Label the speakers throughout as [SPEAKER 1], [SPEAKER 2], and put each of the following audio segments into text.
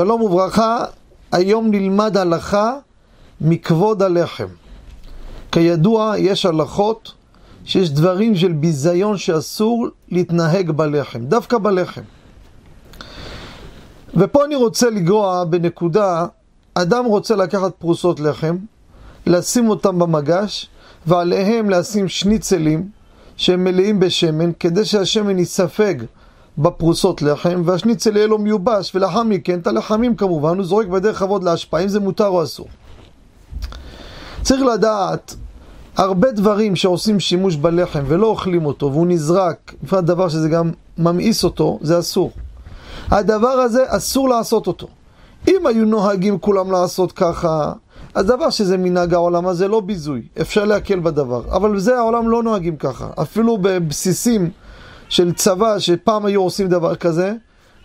[SPEAKER 1] שלום וברכה, היום נלמד הלכה מכבוד הלחם. כידוע, יש הלכות שיש דברים של ביזיון שאסור להתנהג בלחם, דווקא בלחם. ופה אני רוצה לגרוע בנקודה, אדם רוצה לקחת פרוסות לחם, לשים אותם במגש, ועליהם לשים שניצלים שהם מלאים בשמן, כדי שהשמן ייספג בפרוסות לחם, והשניצל יהיה לו מיובש, ולאחר מכן את הלחמים כמובן, הוא זורק בדרך אבות להשפעה, אם זה מותר או אסור. צריך לדעת, הרבה דברים שעושים שימוש בלחם ולא אוכלים אותו, והוא נזרק, בפרט דבר שזה גם ממאיס אותו, זה אסור. הדבר הזה, אסור לעשות אותו. אם היו נוהגים כולם לעשות ככה, אז דבר שזה מנהג העולם הזה לא ביזוי, אפשר להקל בדבר. אבל בזה העולם לא נוהגים ככה. אפילו בבסיסים של צבא, שפעם היו עושים דבר כזה,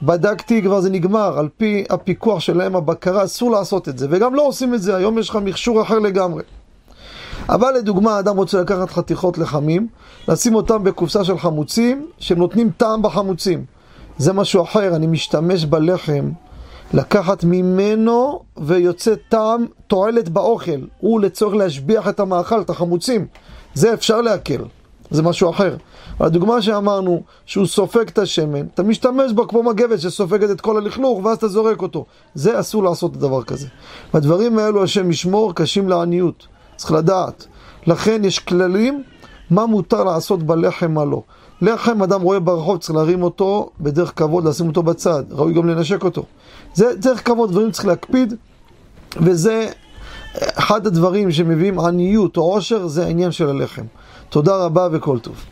[SPEAKER 1] בדקתי, כבר זה נגמר, על פי הפיקוח שלהם, הבקרה, אסור לעשות את זה. וגם לא עושים את זה, היום יש לך מכשור אחר לגמרי. אבל לדוגמה, אדם רוצה לקחת חתיכות לחמים, לשים אותם בקופסה של חמוצים, שנותנים טעם בחמוצים. זה משהו אחר, אני משתמש בלחם, לקחת ממנו ויוצא טעם, תועלת באוכל. הוא לצורך להשביח את המאכל, את החמוצים. זה אפשר להקל, זה משהו אחר. הדוגמה שאמרנו, שהוא סופג את השמן, אתה משתמש בו כמו מגבת שסופגת את כל הלכלוך, ואז אתה זורק אותו. זה אסור לעשות דבר כזה. והדברים האלו, השם ישמור, קשים לעניות. צריך לדעת. לכן יש כללים מה מותר לעשות בלחם, מה לא. לחם אדם רואה ברחוב, צריך להרים אותו בדרך כבוד, לשים אותו בצד, ראוי גם לנשק אותו. זה דרך כבוד, דברים צריך להקפיד, וזה אחד הדברים שמביאים עניות או עושר, זה העניין של הלחם. תודה רבה וכל טוב.